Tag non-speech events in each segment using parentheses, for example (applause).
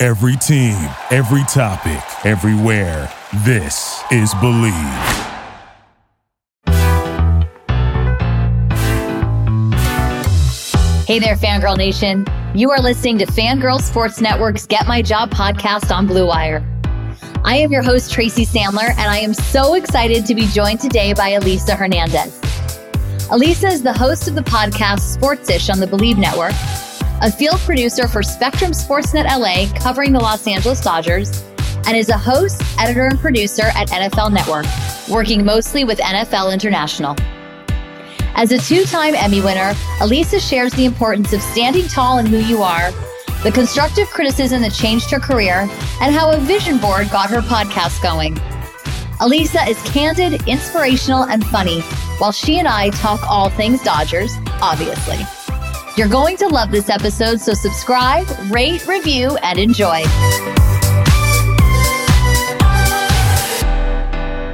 Every team, every topic, everywhere. This is Believe. Hey there, Fangirl Nation. You are listening to Fangirl Sports Network's Get My Job podcast on Blue Wire. I am your host, Tracy Sandler, and I am so excited to be joined today by Elisa Hernandez. Elisa is the host of the podcast Sportsish on the Believe Network a field producer for Spectrum Sportsnet LA covering the Los Angeles Dodgers, and is a host, editor, and producer at NFL Network, working mostly with NFL International. As a two time Emmy winner, Elisa shares the importance of standing tall in who you are, the constructive criticism that changed her career, and how a vision board got her podcast going. Elisa is candid, inspirational, and funny, while she and I talk all things Dodgers, obviously. You're going to love this episode, so subscribe, rate, review, and enjoy.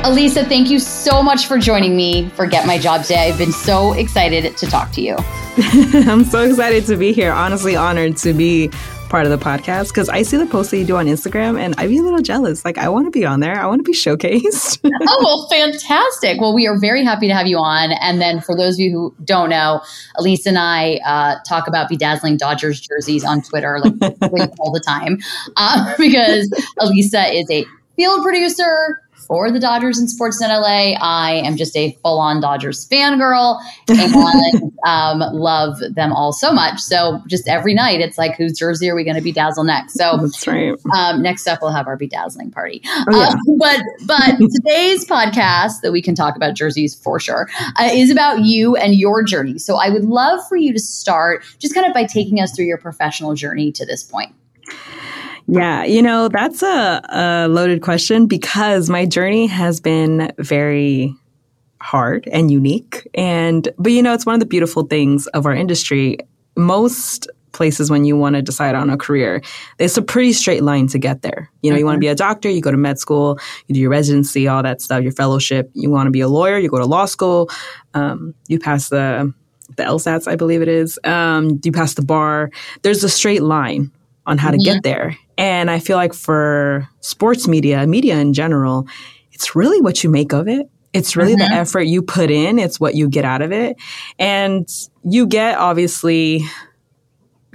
Elisa, thank you so much for joining me for Get My Job today. I've been so excited to talk to you. (laughs) I'm so excited to be here. Honestly, honored to be part of the podcast because I see the posts that you do on Instagram and I'd be a little jealous. Like, I want to be on there, I want to be showcased. (laughs) oh, well, fantastic. Well, we are very happy to have you on. And then for those of you who don't know, Elisa and I uh, talk about bedazzling Dodgers jerseys on Twitter like (laughs) all the time uh, (laughs) because Elisa is a field producer, for the Dodgers and Sportsnet LA. I am just a full on Dodgers fangirl and (laughs) um, love them all so much. So just every night, it's like, whose jersey are we going to bedazzle next? So that's right. Um, next up, we'll have our bedazzling party. Oh, yeah. uh, but but (laughs) today's podcast that we can talk about jerseys for sure uh, is about you and your journey. So I would love for you to start just kind of by taking us through your professional journey to this point. Yeah, you know, that's a, a loaded question because my journey has been very hard and unique. And, but you know, it's one of the beautiful things of our industry. Most places when you want to decide on a career, it's a pretty straight line to get there. You know, mm-hmm. you want to be a doctor, you go to med school, you do your residency, all that stuff, your fellowship. You want to be a lawyer, you go to law school, um, you pass the the LSATs, I believe it is. Um, you pass the bar. There's a straight line on how to get there. And I feel like for sports media, media in general, it's really what you make of it. It's really mm-hmm. the effort you put in, it's what you get out of it. And you get obviously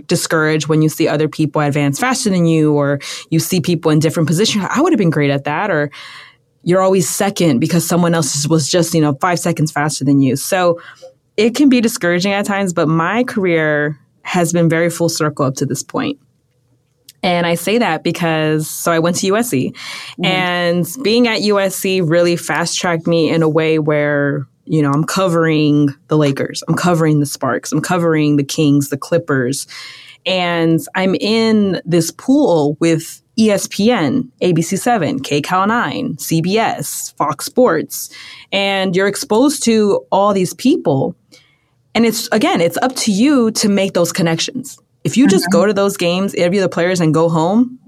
discouraged when you see other people advance faster than you or you see people in different positions. I would have been great at that or you're always second because someone else was just, you know, 5 seconds faster than you. So it can be discouraging at times, but my career has been very full circle up to this point. And I say that because so I went to USC mm-hmm. and being at USC really fast tracked me in a way where, you know, I'm covering the Lakers, I'm covering the Sparks, I'm covering the Kings, the Clippers. And I'm in this pool with ESPN, ABC7, KCAL 9, CBS, Fox Sports. And you're exposed to all these people. And it's, again, it's up to you to make those connections. If you just go to those games, interview the players, and go home,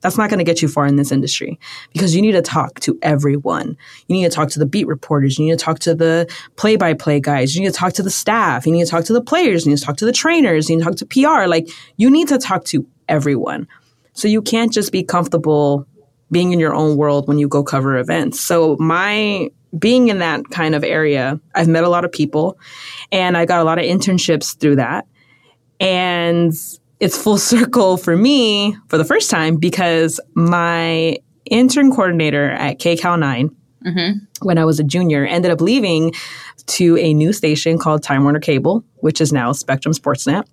that's not going to get you far in this industry because you need to talk to everyone. You need to talk to the beat reporters. You need to talk to the play by play guys. You need to talk to the staff. You need to talk to the players. You need to talk to the trainers. You need to talk to PR. Like, you need to talk to everyone. So you can't just be comfortable being in your own world when you go cover events. So, my being in that kind of area, I've met a lot of people and I got a lot of internships through that. And it's full (laughs) circle for me for the first time because my intern coordinator at KCAL 9 mm-hmm. when I was a junior ended up leaving to a new station called Time Warner Cable, which is now Spectrum Sportsnet,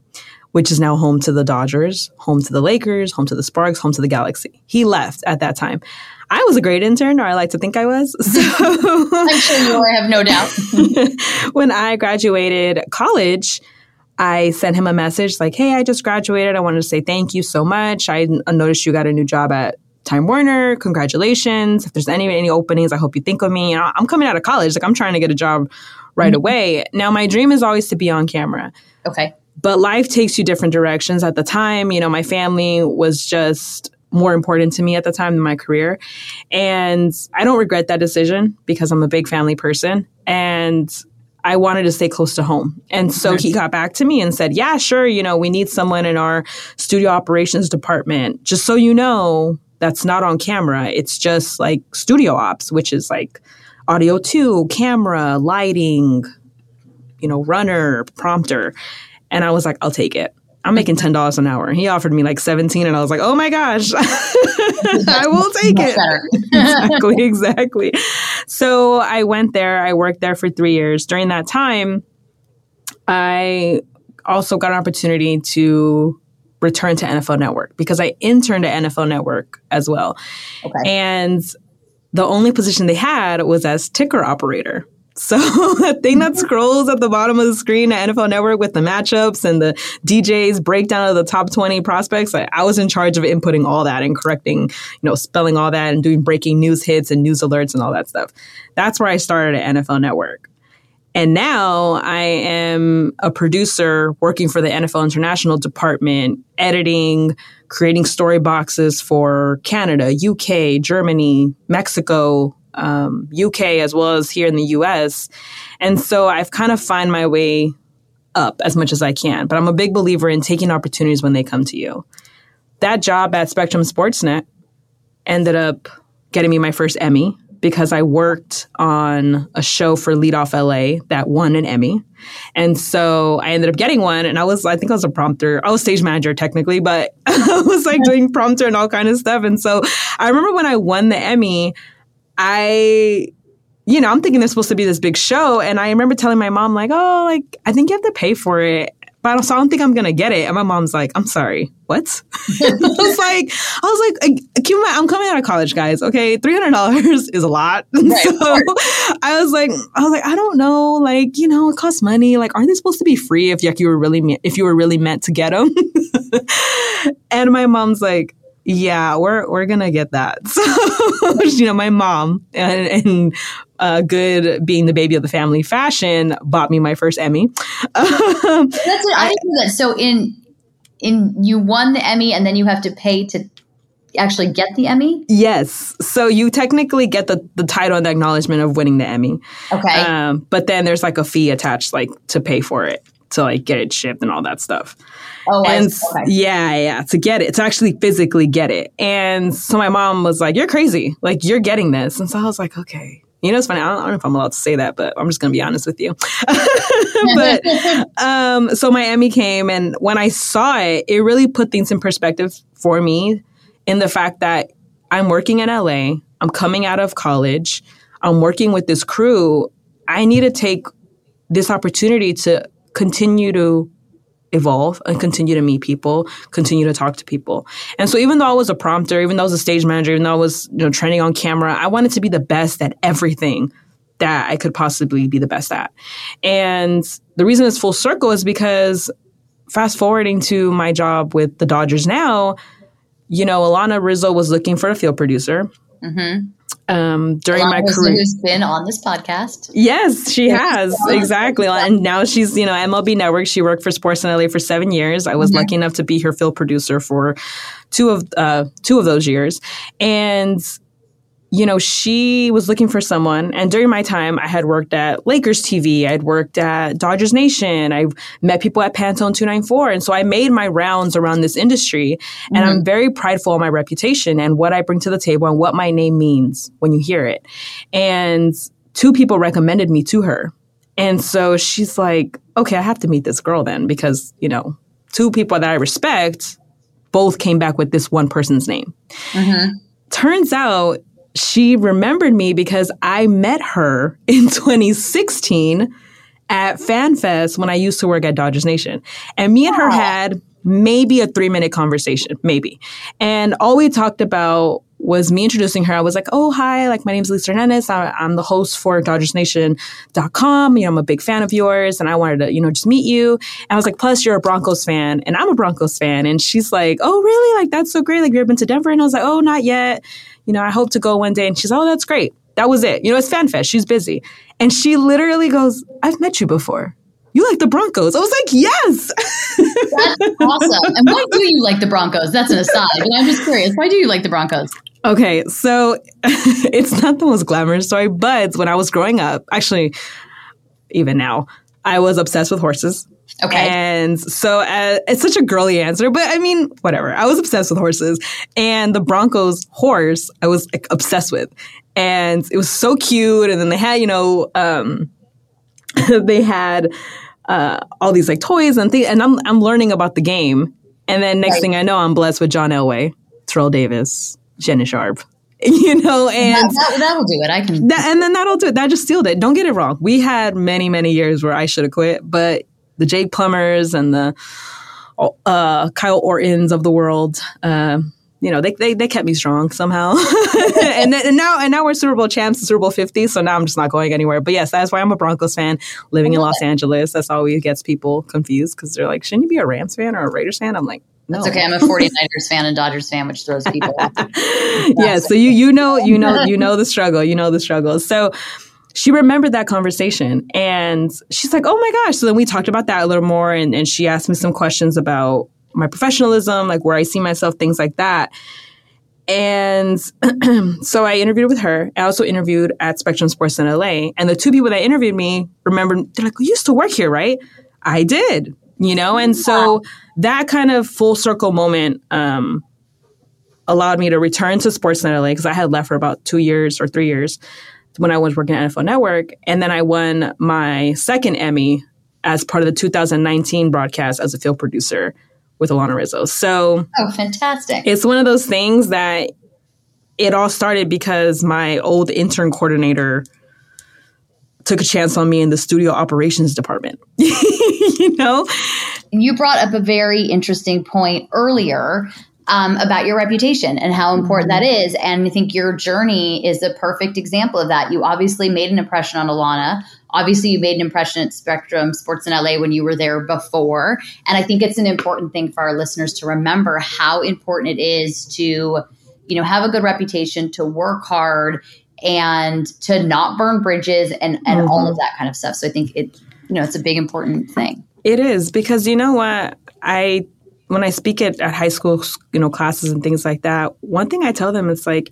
which is now home to the Dodgers, home to the Lakers, home to the Sparks, home to the Galaxy. He left at that time. I was a great intern, or I like to think I was. (laughs) So I'm sure you were, I have no doubt. (laughs) when I graduated college, I sent him a message like, "Hey, I just graduated. I wanted to say thank you so much. I noticed you got a new job at Time Warner. Congratulations. If there's any any openings, I hope you think of me. You know, I'm coming out of college. Like I'm trying to get a job right mm-hmm. away. Now my dream is always to be on camera. Okay. But life takes you different directions. At the time, you know, my family was just more important to me at the time than my career. And I don't regret that decision because I'm a big family person. And I wanted to stay close to home. And so he got back to me and said, Yeah, sure, you know, we need someone in our studio operations department. Just so you know, that's not on camera. It's just like studio ops, which is like audio two, camera, lighting, you know, runner, prompter. And I was like, I'll take it. I'm making ten dollars an hour. He offered me like seventeen, and I was like, "Oh my gosh, (laughs) I will take it." (laughs) (laughs) exactly, exactly. So I went there. I worked there for three years. During that time, I also got an opportunity to return to NFL Network because I interned at NFL Network as well. Okay. And the only position they had was as ticker operator. So (laughs) the thing that (laughs) scrolls at the bottom of the screen at NFL Network with the matchups and the DJs breakdown of the top 20 prospects, I, I, was in charge of inputting all that and correcting, you know, spelling all that and doing breaking news hits and news alerts and all that stuff. That's where I started at NFL Network. And now I am a producer working for the NFL International Department, editing, creating story boxes for Canada, UK, Germany, Mexico, um, UK as well as here in the US. And so I've kind of find my way up as much as I can. But I'm a big believer in taking opportunities when they come to you. That job at Spectrum Sportsnet ended up getting me my first Emmy because I worked on a show for Lead Off LA that won an Emmy. And so I ended up getting one and I was, I think I was a prompter. I was stage manager technically, but (laughs) I was like doing prompter and all kind of stuff. And so I remember when I won the Emmy, I you know, I'm thinking there's supposed to be this big show. And I remember telling my mom, like, oh, like, I think you have to pay for it. But I don't, so I don't think I'm going to get it. And my mom's like, I'm sorry. What? (laughs) I was like, I was like, keep my, I'm coming out of college, guys. Okay. $300 is a lot. (laughs) Right, so I was like, I was like, I don't know. Like, you know, it costs money. Like, aren't they supposed to be free if like, you were really, if you were really meant to get them? (laughs) and my mom's like, yeah, we're we're gonna get that. (laughs) So you know, my mom and, and uh, good being the baby of the family fashion bought me my first Emmy. (laughs) That's what I didn't that. So in in you won the Emmy and then you have to pay to actually get the Emmy? Yes. So you technically get the, the title and the acknowledgement of winning the Emmy. Okay. Um, but then there's like a fee attached, like to pay for it to like get it shipped and all that stuff. Oh, and okay. yeah, yeah, to get it, to actually physically get it. And so my mom was like, "You're crazy! Like you're getting this." And so I was like, "Okay." You know, it's funny. I don't, I don't know if I'm allowed to say that, but I'm just going to be honest with you. (laughs) but (laughs) um, so my Emmy came, and when I saw it, it really put things in perspective for me in the fact that I'm working in LA. I'm coming out of college. I'm working with this crew. I need to take this opportunity to continue to evolve and continue to meet people, continue to talk to people. And so even though I was a prompter, even though I was a stage manager, even though I was, you know, training on camera, I wanted to be the best at everything that I could possibly be the best at. And the reason it's full circle is because fast forwarding to my job with the Dodgers now, you know, Alana Rizzo was looking for a field producer. Mm-hmm um, during my career. Who's been on this podcast? Yes, she has exactly, and now she's you know MLB Network. She worked for Sportsnet LA for seven years. I was mm-hmm. lucky enough to be her field producer for two of uh, two of those years, and you know, she was looking for someone. And during my time, I had worked at Lakers TV. I'd worked at Dodgers Nation. I met people at Pantone 294. And so I made my rounds around this industry. And mm-hmm. I'm very prideful of my reputation and what I bring to the table and what my name means when you hear it. And two people recommended me to her. And so she's like, okay, I have to meet this girl then because, you know, two people that I respect both came back with this one person's name. Mm-hmm. Turns out she remembered me because I met her (laughs) in 2016 at FanFest when I used to work at Dodgers Nation. And me and her had maybe a three minute conversation, maybe. And all we talked about was me introducing her. I was like, oh, hi, like my name's Lisa Hernandez. I, am the host for DodgersNation.com. You know, I'm a big fan of yours and I wanted to, you know, just meet you. And I was like, plus you're a Broncos fan and I'm a Broncos fan. And she's like, oh, really? Like, that's so great. Like, you ever been to Denver? And I was like, oh, not yet. You know, I hope to go one day. And she's, oh, that's great. That was it. You know, it's FanFest. She's busy. And she literally goes, I've met you before you like the Broncos? I was like, yes. That's awesome. And why do you like the Broncos? That's an aside. But I'm just curious. Why do you like the Broncos? Okay, so (laughs) it's not the most glamorous story, but when I was growing up, actually, even now, I was obsessed with horses. Okay. And so uh, it's such a girly answer, but I mean, whatever. I was obsessed with horses. And the Broncos horse, I was like, obsessed with. And it was so cute. And then they had, you know, um, (laughs) they had uh, all these like toys and things. And I'm, I'm learning about the game. And then next right. thing I know, I'm blessed with John Elway, Terrell Davis, Shannon Sharpe (laughs) You know, and that, that, will do it. I can, that, and then that'll do it. That just sealed it. Don't get it wrong. We had many, many years where I should have quit, but the Jake Plummers and the uh, Kyle Ortons of the world, uh, you know, they, they, they kept me strong somehow. (laughs) and, then, and now and now we're Super Bowl champs, Super Bowl 50, so now I'm just not going anywhere. But yes, that's why I'm a Broncos fan living in Los it. Angeles. That's always gets people confused because they're like, shouldn't you be a Rams fan or a Raiders fan? I'm like, no. That's okay. I'm a 49ers fan and Dodgers fan, which throws people off. (laughs) yeah, so you you know you know you know the struggle. You know the struggle. So she remembered that conversation and she's like, oh my gosh. So then we talked about that a little more and, and she asked me some questions about my professionalism, like where I see myself, things like that. And (clears throat) so I interviewed with her. I also interviewed at Spectrum Sportsnet LA. And the two people that interviewed me remembered, they're like, you used to work here, right? I did you know? And so that kind of full circle moment um, allowed me to return to Sportsnet LA because I had left for about two years or three years when I was working at NFL Network. And then I won my second Emmy as part of the 2019 broadcast as a field producer with Alana Rizzo. So, oh, fantastic. It's one of those things that it all started because my old intern coordinator took a chance on me in the studio operations department. (laughs) you know? You brought up a very interesting point earlier um, about your reputation and how important mm-hmm. that is. And I think your journey is a perfect example of that. You obviously made an impression on Alana. Obviously, you made an impression at Spectrum Sportsnet LA when you were there before. And I think it's an important thing for our listeners to remember how important it is to, you know, have a good reputation, to work hard, and to not burn bridges and and mm-hmm. all of that kind of stuff. So I think it you know it's a big important thing. It is because you know what I when I speak at, at high school you know classes and things like that, one thing I tell them is like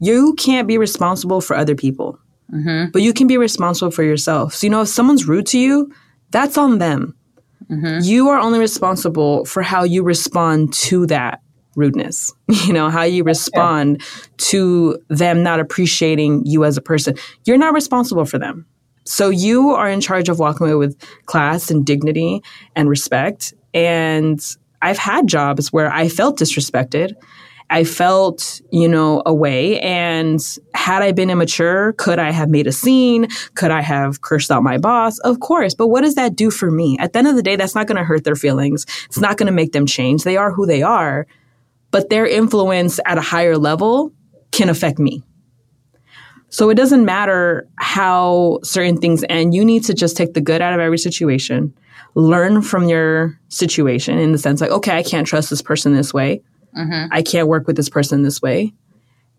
you can't be responsible for other people, mm-hmm. but you can be responsible for yourself. So you know if someone's rude to you, that's on them. Mm-hmm. You are only responsible for how you respond to that rudeness, (laughs) you know, how you respond to them not appreciating you as a person. You're not responsible for them. So you are in charge of walking away with class and dignity and respect. And I've had jobs where I felt disrespected. I felt, you know, away. And had I been immature, could I have made a scene? Could I have cursed out my boss? Of course. But what does that do for me? At the end of the day, that's not going to hurt their feelings. It's not going to make them change. They are who they are but their influence at a higher level can affect me. So it doesn't matter how certain things end. You need to just take the good out of every situation, learn from your situation in the sense like, okay, I can't trust this person this way. Mm-hmm. I can't work with this person this way.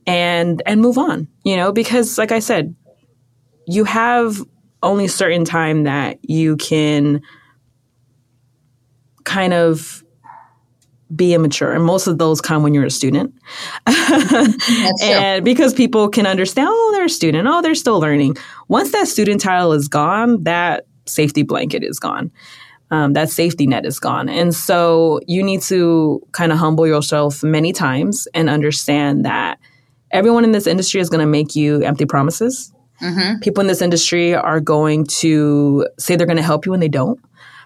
And and move on, you know, because like I said, you have only certain time that you can kind of be immature. And most of those come when you're a student. (laughs) And because people can understand oh they're a student. Oh they're still learning. Once that student title is gone that safety blanket is gone um, that safety net is gone and so you need to kind of humble yourself many times and understand that everyone in this industry is going to make you empty promises mm-hmm. people in this industry are going to say they're going to help you when they don't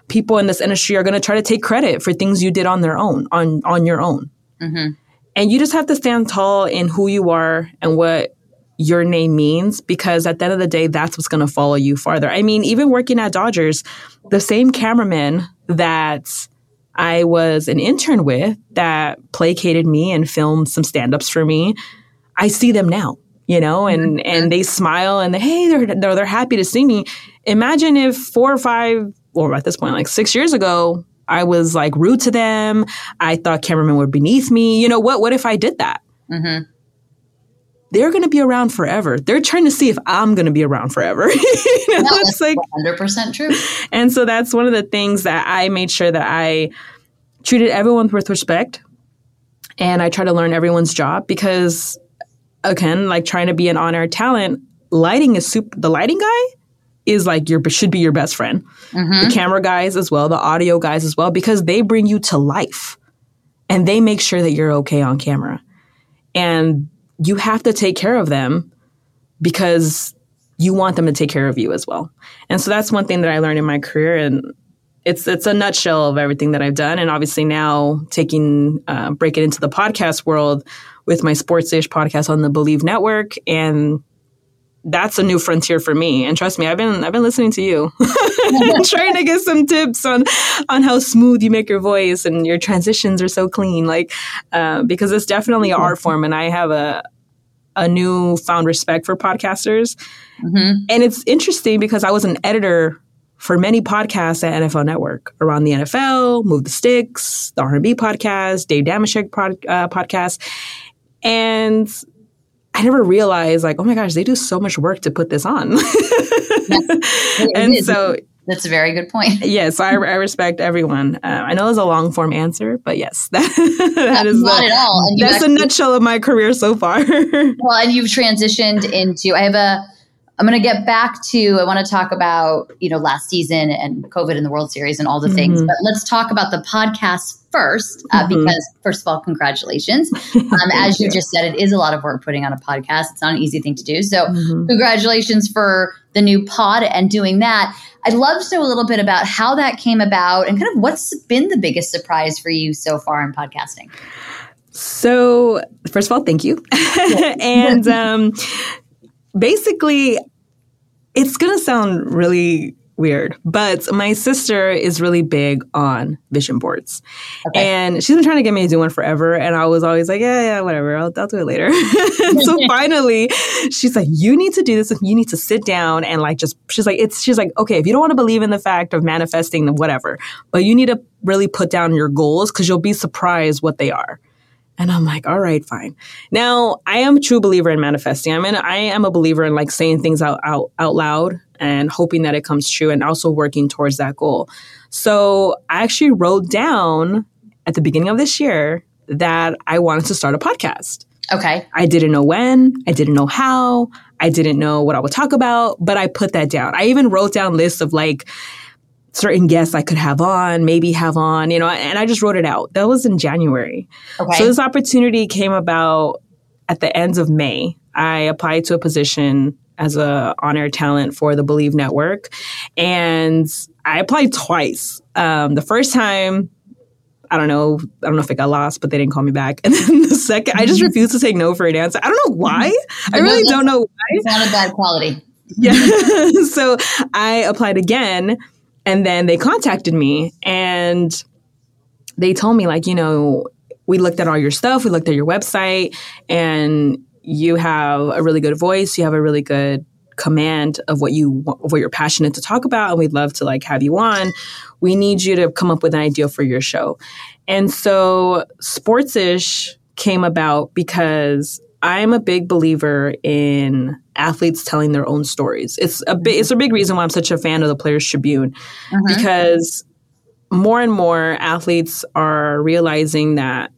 people in this industry are going to try to take credit for things you did on their own, on on your own. Mm-hmm. And you just have to stand tall in who you are and what your name means because at the end of the day, that's what's going to follow you farther. I mean, even working at Dodgers, the same cameraman that I was an intern with that placated me and filmed some stand ups for me I see them now, you know, and, mm-hmm. and they smile and they, hey, they're, they're, they're happy to see me. Imagine if four or five, or at this point, like six years ago, I was like rude to them. I thought cameramen were beneath me. You know, what, what if I did that? Mm-hmm they're going to be around forever. They're trying to see if I'm going to be around forever. (laughs) you know, no, it's like 100% true. And so that's one of the things that I made sure that I treated everyone with respect and I try to learn everyone's job because again, like trying to be an on-air talent, lighting is super the lighting guy is like your should be your best friend. Mm-hmm. The camera guys as well, the audio guys as well because they bring you to life and they make sure that you're okay on camera. And you have to take care of them because you want them to take care of you as well. And so that's one thing that I learned in my career and it's it's a nutshell of everything that I've done and obviously now taking uh, breaking into the podcast world with my sports-ish podcast on the Believe network and that's a new frontier for me. And trust me, I've been I've been listening to you, (laughs) (laughs) trying to get some tips on on how smooth you make your voice and your transitions are so clean. Like uh, because it's definitely an art form, and I have a a new found respect for podcasters. Mm-hmm. And it's interesting because I was an editor for many podcasts at NFL Network around the NFL, Move the Sticks, the R&B podcast, Dave Dameshek pod, uh, podcast, and I never realized like, oh my gosh, they do so much work to put this on. (laughs) and so that's a very good point. (laughs) Yes, I, I respect everyone. Uh, I know it's a long form answer, but yes, (laughs) that, that is not the, at all. that's actually, a nutshell of my career so far. well, and you've transitioned into. I have a I'm going to get back to, I want to talk about, you know, last season and COVID in the World Series and all the mm-hmm. things, but let's talk about the podcast first, uh, mm-hmm. because first of all, congratulations. (laughs) Um, as you, you, just said, it is a lot of work putting on a podcast. It's not an easy thing to do. So mm-hmm. congratulations for the new pod and doing that. I'd love to know a little bit about how that came about and kind of what's been the biggest surprise for you so far in podcasting. So, first of all, thank you. (laughs) and um, basically, it's going to sound really weird, but my sister is really big on vision boards. Okay. And she's been trying to get me to do one forever. And I was always like, yeah, yeah, whatever, I'll, I'll do it later. (laughs) so (laughs) finally, she's like, you need to do this. You need to sit down and like just, she's like, it's, she's like, okay, if you don't want to believe in the fact of manifesting, whatever, but you need to really put down your goals because you'll be surprised what they are. And I'm like, all right, fine. Now, I am a true believer in manifesting. I mean, I am a believer in like saying things out, out, out loud and hoping that it comes true and also working towards that goal. So I actually wrote down at the beginning of this year that I wanted to start a podcast. Okay. I didn't know when, I didn't know how, I didn't know what I would talk about, but I put that down. I even wrote down lists of like, certain guests I could have on, maybe have on, you know, and I just wrote it out. That was in January. Okay. So this opportunity came about at the end of May. I applied to a position as a on-air talent for the Believe Network, and I applied twice. Um, the first time, I don't know, I don't know if it got lost, but they didn't call me back. (laughs) And then the second, I just refused to take no for an answer. I don't know why. I really don't know why. It's not a bad quality. (laughs) Yeah. (laughs) so I applied again and then they contacted me and they told me, like, you know, we looked at all your stuff, we looked at your website, and you have a really good voice, you have a really good command of what you of what you're passionate to talk about and we'd love to like have you on. We need you to come up with an idea for your show. And so sportsish came about because i'm a big believer in athletes telling their own stories. It's a big, it's a big reason why I'm such a fan of the Players Tribune mm-hmm. because more and more athletes are realizing that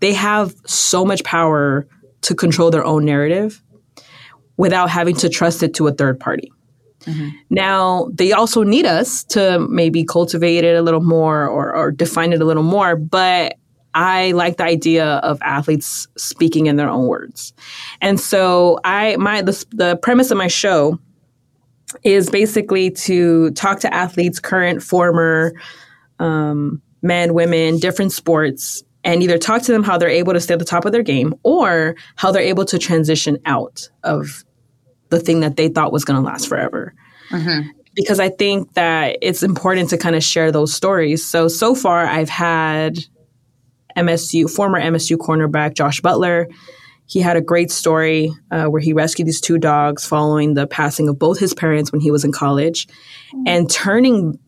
they have so much power to control their own narrative without having to trust it to a third party. Mm-hmm. Now, they also need us to maybe cultivate it a little more or, or define it a little more, but I like the idea of athletes speaking in their own words. And so I my the, the premise of my show is basically to talk to athletes, current, former, um, men, women, different sports, and either talk to them how they're able to stay at the top of their game or how they're able to transition out of the thing that they thought was going to last forever. Mm-hmm. Because I think that it's important to kind of share those stories. So, so far, I've had MSU, former MSU cornerback Josh Butler. he had a great story uh, where he rescued these two dogs following the passing of both his parents when he was in college and turning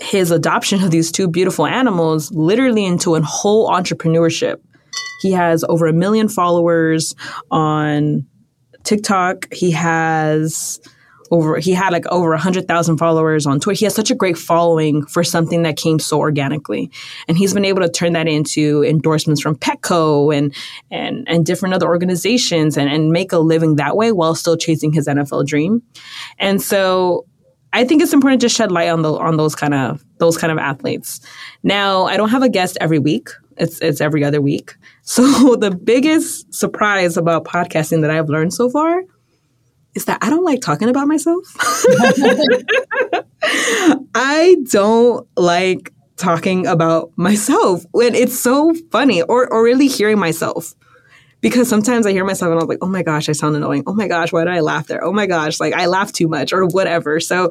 his adoption of these two beautiful animals literally into a whole entrepreneurship. He has over a million followers on TikTok. He has over he had like over 100,000 followers on Twitter. He has such a great following for something that came so organically. And he's been able to turn that into endorsements from Petco and and and different other organizations and and make a living that way while still chasing his NFL dream. And so I think it's important to shed light on the on those kind of those kind of athletes. Now, I don't have a guest every week. It's it's every other week. (laughs) So the biggest surprise about podcasting that I've learned so far is that I don't like talking about myself. (laughs) I don't like talking about myself when it's so funny or, or really hearing myself. Because sometimes I hear myself and I'm like, oh my gosh, I sound annoying. Oh my gosh, why did I laugh there? Oh my gosh, like I laugh too much or whatever. So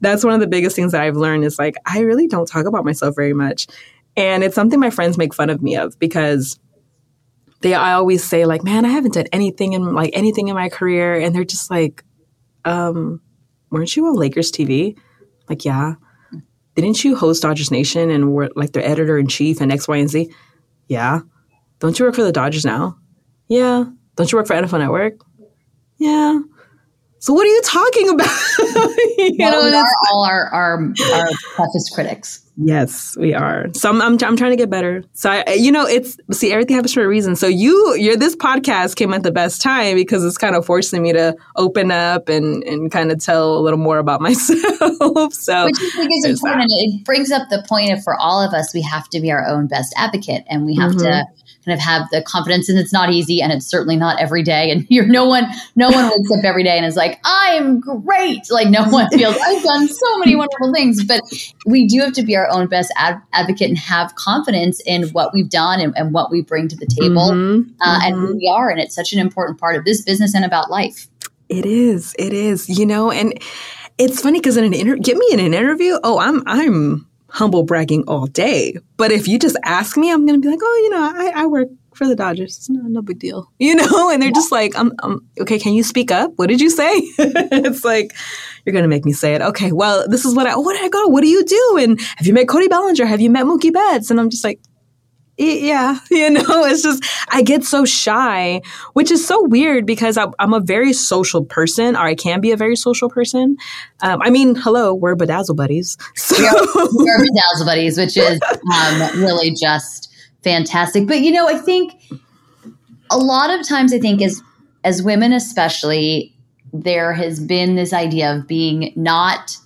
that's one of the biggest things that I've learned is like, I really don't talk about myself very much. And it's something my friends make fun of me of because they I always say like, man, I haven't done anything in like anything in my career, and they're just like, um, weren't you on Lakers TV? Like, yeah. Didn't you host Dodgers Nation and were like their editor in chief and X, Y, and Z? Yeah. Don't you work for the Dodgers now? Yeah. Don't you work for NFL Network? Yeah. So what are you talking about? (laughs) you well, know, we are all our our, our toughest critics. Yes, we are. So I'm, I'm, I'm trying to get better. So I, you know, it's see everything happens for a reason. So you, you're this podcast came at the best time because it's kind of forcing me to open up and and kind of tell a little more about (laughs) myself. so which I think is important. That. It brings up the point of for all of us, we have to be our own best advocate, and we have mm-hmm. to kind of have the confidence and it's not easy and it's certainly not every day and (laughs) you're no one no one wakes up every day and is like i'm great like no one (laughs) feels i've done so many wonderful things but we do have to be our own best ad- advocate and have confidence in what we've done and, and what we bring to the table mm-hmm. Uh, mm-hmm. and who we are and it's such an important part of this business and about life it is it is you know and it's funny because in an interview get me in an interview oh i'm i'm humble bragging all day. But if you just ask me, I'm going to be like, oh, you know, I, I work for the Dodgers. It's no, no big deal, (laughs) you know? And they're just like, I'm, I'm okay. Can you speak up? What did you say? (laughs) it's like, you're going to make me say it. Okay. Well, this is what I, what did I go? What do you do? And have you met Cody Bellinger? Have you met Mookie Betts? And I'm just like, yeah, (laughs) you know, it's just, I get so shy, which is so weird because I'm, I'm a very social person, or I can be a very social person. Um, I mean, hello, we're Bedazzle Buddies. (laughs) So. We're, we're Bedazzle Buddies, which is um, really just fantastic. But, you know, I think a lot of times, I think as, as women, especially, there has been this idea of being not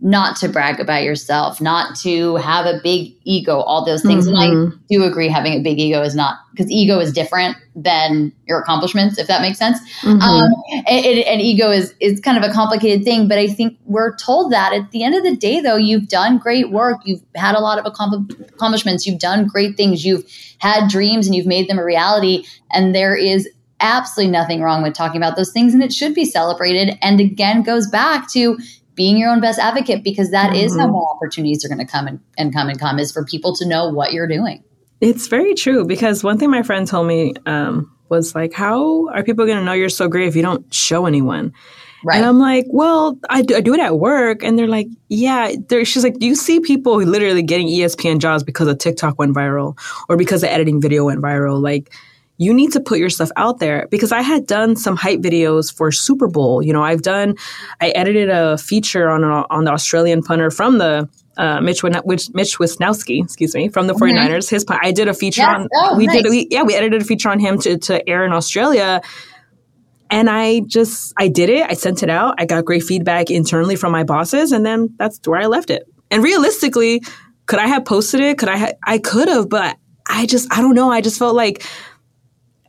not to brag about yourself, not to have a big ego, all those things. Mm-hmm. And I mm-hmm. do agree having a big ego is not because ego is different than your accomplishments, if that makes sense. Mm-hmm. Um, and, and, ego is is kind of a complicated thing, but I think we're told that at the end of the day, though, you've done great work, you've had a lot of accomplishments, you've done great things, you've had dreams, and you've made them a reality, and there is absolutely nothing wrong with talking about those things and it should be celebrated and again goes back to being your own best advocate because that mm-hmm. is how mm-hmm. more opportunities are going to come and, and come and come is for people to know what you're doing. It's very true because one thing my friend told me um, was like, how are people going to know you're so great if you don't show anyone? Right. And I'm like, well, I do, I do it at work. And they're like, yeah. They're, she's like, do you see people literally getting ESPN jobs because a TikTok went viral or because the editing video went viral? Like, you need to put yourself out there because I had done some hype videos for Super Bowl. You know, I've done, I edited a feature on on the Australian punter from the uh, Mitch Mitch, Mitch Wishnowsky, excuse me, from the 49ers. His I did a feature on oh, we nice. did we, yeah we edited a feature on him to to air in Australia. And I just I did it. I sent it out. I got great feedback internally from my bosses, and then that's where I left it. And realistically, could I have posted it? Could I? Ha- I could have, but I just I don't know. I just felt like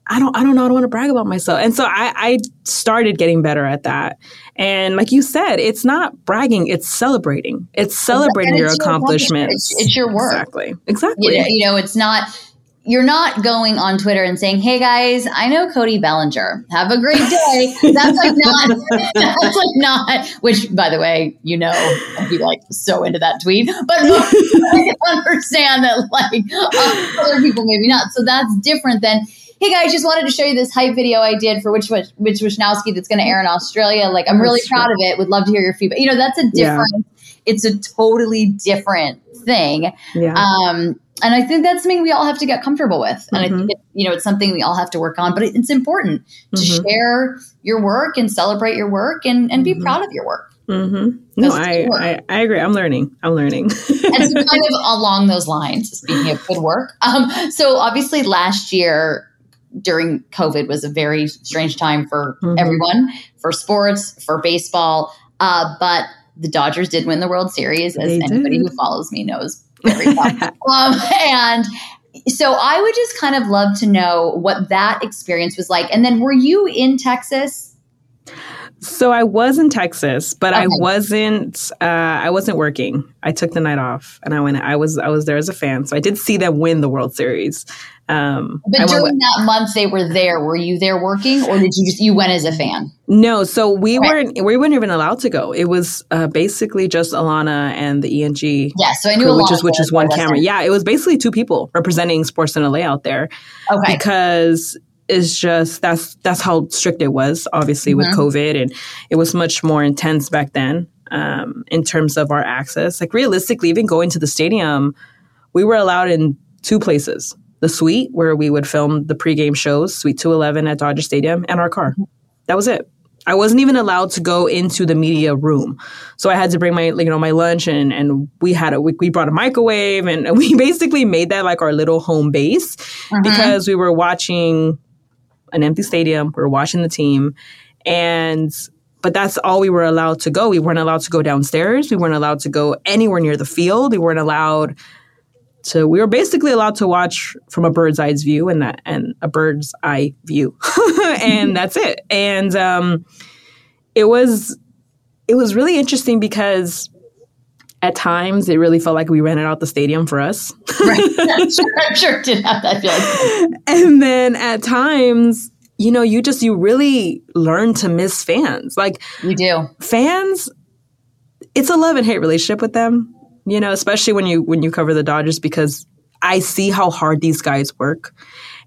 I don't, I don't know. I don't want to brag about myself. And so I, I started getting better at that. And like you said, it's not bragging, it's celebrating. It's celebrating your, your accomplishments. It's, it's, your work. Exactly. Exactly. You know, you know, it's not, you're not going on Twitter and saying, "Hey guys, I know Cody Bellinger. Have a great (laughs) day." That's like not. that's like not. Which, by the way, you know, I'd be like so into that tweet, but (laughs) I understand that like other people maybe not. So that's different than hey guys, just wanted to show you this hype video I did for which which which Wishnowsky that's going to air in Australia. Like, I'm really proud of it. Would love to hear your feedback. You know, that's a different. Yeah. It's a totally different thing. Yeah. Um, and I think that's something we all have to get comfortable with. And mm-hmm. I think it, you know it's something we all have to work on. But it's important to mm-hmm. share your work and celebrate your work and and be mm-hmm. proud of your work. Mm-hmm. No, I, I, I agree. I'm learning. I'm learning. (laughs) and so kind of along those lines, speaking of good work. Um, so obviously last year during COVID was a very strange time for mm-hmm. everyone, for sports, for baseball. Uh, but the Dodgers did win the World Series, as they anybody did. who follows me knows very well. (laughs) um, and so I would just kind of love to know what that experience was like. And then were you in Texas? So I was in Texas, but okay. I wasn't. Uh, I wasn't working. I took the night off, and I went. I was. I was there as a fan, so I did see them win the World Series. Um, but during that month they were there, were you there working, or did you just you went as a fan? No, so we okay. weren't. We weren't even allowed to go. It was uh, basically just Alana and the ENG. Yeah, so I knew crew, which is which is one camera. Yeah, it was basically two people representing Sportsnet LA out there. Okay, because is just that's that's how strict it was obviously mm-hmm. with covid and it was much more intense back then um, in terms of our access. Like realistically even going to the stadium we were allowed in two places. The suite where we would film the pregame shows suite 211 at dodger stadium and our car. That was it. I wasn't even allowed to go into the media room, so I had to bring my you know my lunch and and we had a we, we brought a microwave and (laughs) we basically made that like our little home base mm-hmm. because we were watching an empty stadium. We were watching the team, and but that's all we were allowed to go. We weren't allowed to go downstairs. We weren't allowed to go anywhere near the field. We weren't allowed to. We were basically allowed to watch from a bird's eye view, and that and a bird's eye view, (laughs) and that's it. And um, it was it was really interesting because at times it really felt like we rented out the stadium for us. right. (laughs) (laughs) sure, I'm sure did have that feeling. And then at times, you know, you just you really learn to miss fans. Like you do. Fans, it's a love and hate relationship with them. You know, especially when you when you cover the Dodgers because I see how hard these guys work.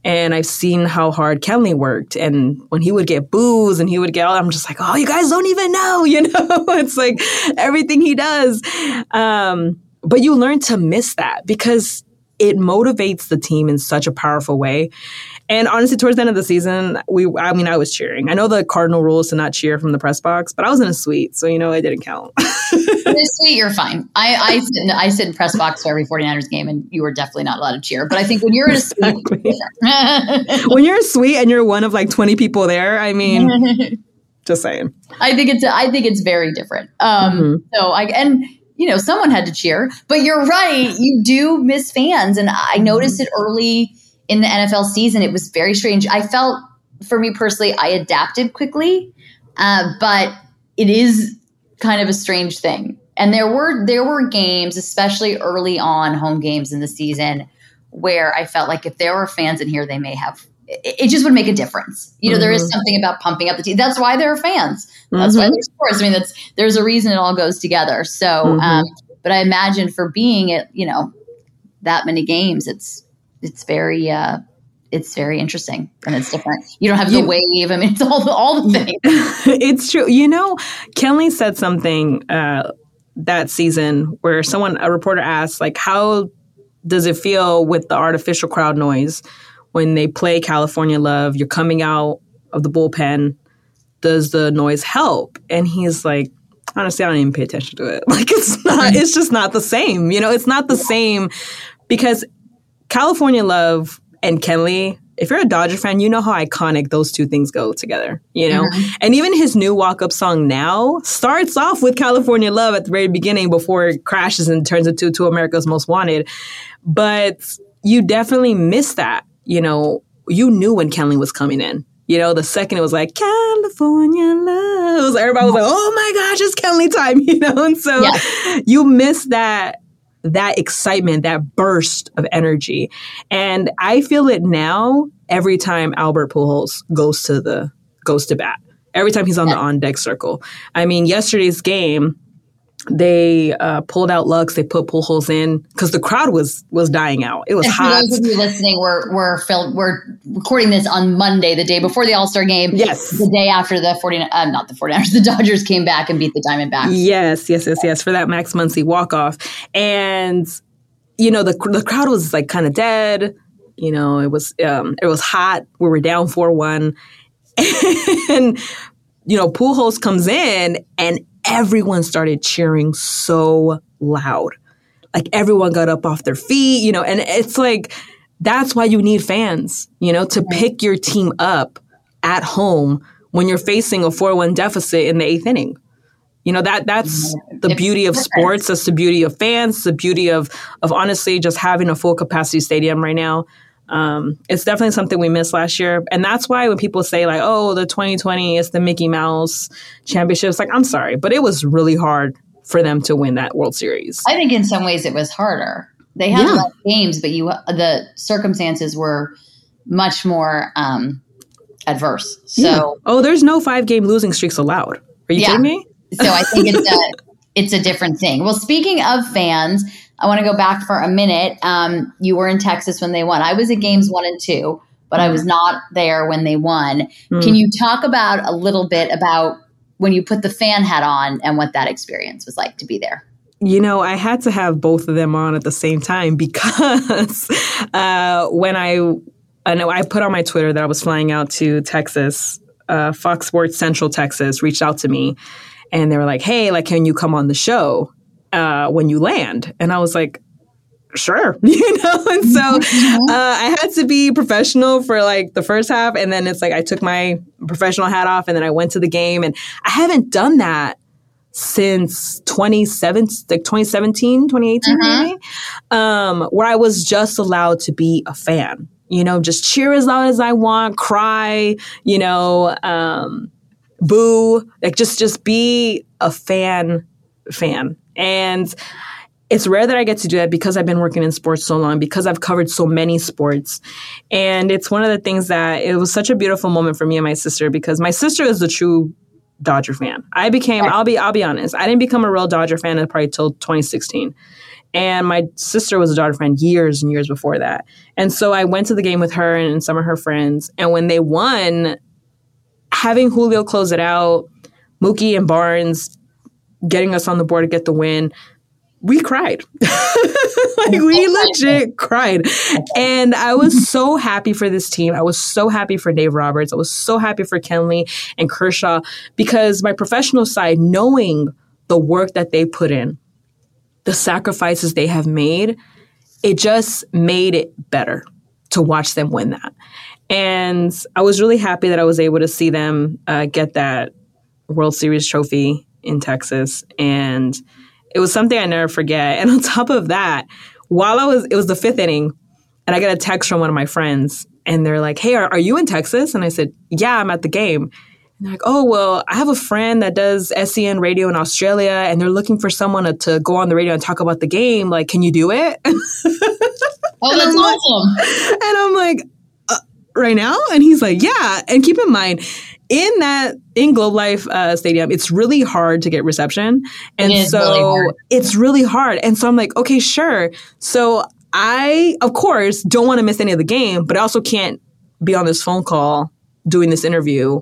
And I've seen how hard Kenley worked. And when he would get boos and he would get all, I'm just like, oh, you guys don't even know, (laughs) you know? it's like everything he does. Um, but you learn to miss that because it motivates the team in such a powerful way. And honestly, towards the end of the season, we I mean, I was cheering. I know the cardinal rules to not cheer from the press box, but I was in a suite, so you know it didn't count. (laughs) in a suite, you're fine. I I sit, in, I sit in press box for every 49ers game, and you were definitely not allowed to cheer. But I think when you're in a suite, (laughs) when you're a suite and you're one of like 20 people there, I mean, (laughs) just saying. I think it's I think it's very different. Um, mm-hmm. So I and you know someone had to cheer, but you're right. You do miss fans, and I noticed it early in the NFL season, it was very strange. I felt, for me personally, I adapted quickly, uh, but it is kind of a strange thing. And there were there were games, especially early on home games in the season, where I felt like if there were fans in here, they may have it just would make a difference. You know, mm-hmm. there is mm-hmm. something about pumping up the team. That's why there are fans. That's mm-hmm. why there's sports. I mean, that's there's a reason it all goes together. So, mm-hmm. um, but I imagine for being it, you know, that many games, it's it's very uh, it's very interesting and it's different. You don't have the you, wave. I mean, it's all the, all the things. (laughs) it's true. You know, Kenley said something uh, that season where someone, a reporter asked, like, how does it feel with the artificial crowd noise when they play California Love? You're coming out of the bullpen. Does the noise help? And he's like, honestly, I don't even pay attention to it. (laughs) Like, it's not, it's just not the same. You know, it's not the same because California Love and Kenley, if you're a Dodger fan, you know how iconic those two things go together, you know? Mm-hmm. And even his new walk up song now starts off with California Love at the very beginning before it crashes and turns into to America's Most Wanted. But you definitely miss that, you know? You knew when Kenley was coming in. You know, the second it was like California love, everybody was like, "Oh my gosh, it's Kenley time!" (laughs) You know, and so yeah. you miss that that excitement, that burst of energy. And I feel it now every time Albert Pujols goes to the goes to bat. Every time he's on yeah. the on deck circle. I mean, yesterday's game, they uh, pulled out lugs. They put Pujols in because the crowd was was dying out. It was and hot. For those of you listening, we're we're filled, we're recording this on Monday, the day before the All Star game. Yes, the day after the 49 uh, not the 49ers, (laughs) the Dodgers came back and beat the Diamondbacks. Yes, yes, yes, yes, for that Max Muncy walk off, and you know the the crowd was like kind of dead. You know, it was um, it was hot. We were down four one, (laughs) and you know Pujols comes in and everyone started cheering so loud. Like everyone got up off their feet, you know, and it's like that's why you need fans, you know, to pick your team up at home when you're facing a 4-1 deficit in the 8th inning. You know, that that's the beauty of sports, that's the beauty of fans, the beauty of of honestly just having a full capacity stadium right now. Um, it's definitely something we missed last year. And that's why when people say, like, oh, the 2020 is the Mickey Mouse championships, like, I'm sorry, but it was really hard for them to win that World Series. I think in some ways it was harder. They had yeah. games, but you the circumstances were much more um, adverse. So, yeah. oh, there's no five game losing streaks allowed. Are you yeah. kidding me? so I think it's (laughs) a it's a different thing. Well, speaking of fans, I want to go back for a minute. Um, you were in Texas when they won. I was at games one and two, but I was not there when they won. Mm. Can you talk about a little bit about when you put the fan hat on and what that experience was like to be there? You know, I had to have both of them on at the same time (laughs) because uh, when I, I know I put on my Twitter that I was flying out to Texas, uh, Fox Sports Central Texas reached out to me and they were like, "Hey, like, can you come on the show?" Uh, when you land. And I was like, sure, (laughs) you know? And so uh, I had to be professional for like the first half. And then it's like I took my professional hat off and then I went to the game. And I haven't done that since 2017, like 2017, 2018, uh-huh. maybe, um, where I was just allowed to be a fan, you know, just cheer as loud as I want, cry, you know, um, boo, like just, just be a fan fan. And it's rare that I get to do that because I've been working in sports so long, because I've covered so many sports. And it's one of the things that it was such a beautiful moment for me and my sister because my sister is the true Dodger fan. I became, I'll be, I'll be honest, I didn't become a real Dodger fan until probably till 2016. And my sister was a Dodger fan years and years before that. And so I went to the game with her and some of her friends. And when they won, having Julio close it out, Mookie and Barnes getting us on the board to get the win, we cried. (laughs) like we legit cried. And I was (laughs) so happy for this team. I was so happy for Dave Roberts. I was so happy for Kenley and Kershaw because my professional side, knowing the work that they put in, the sacrifices they have made, it just made it better to watch them win that. And I was really happy that I was able to see them uh, get that World Series trophy in Texas. And it was something I never forget. (laughs) And on top of that, while I was, it was the fifth inning, and I got a text from one of my friends, and they're like, Hey, are, are you in Texas? And I said, Yeah, I'm at the game. And they're like, Oh, well, I have a friend that does SEN radio in Australia, and they're looking for someone to, to go on the radio and talk about the game. Like, can you do it? (laughs) oh, that's awesome. Like, and I'm like, right now? And he's like, yeah. And keep in mind, in that in Globe Life uh, Stadium, it's really hard to get reception, and it so really it's really hard. And so I'm like, okay, sure. So I, of course, don't want to miss any of the game, but I also can't be on this phone call doing this interview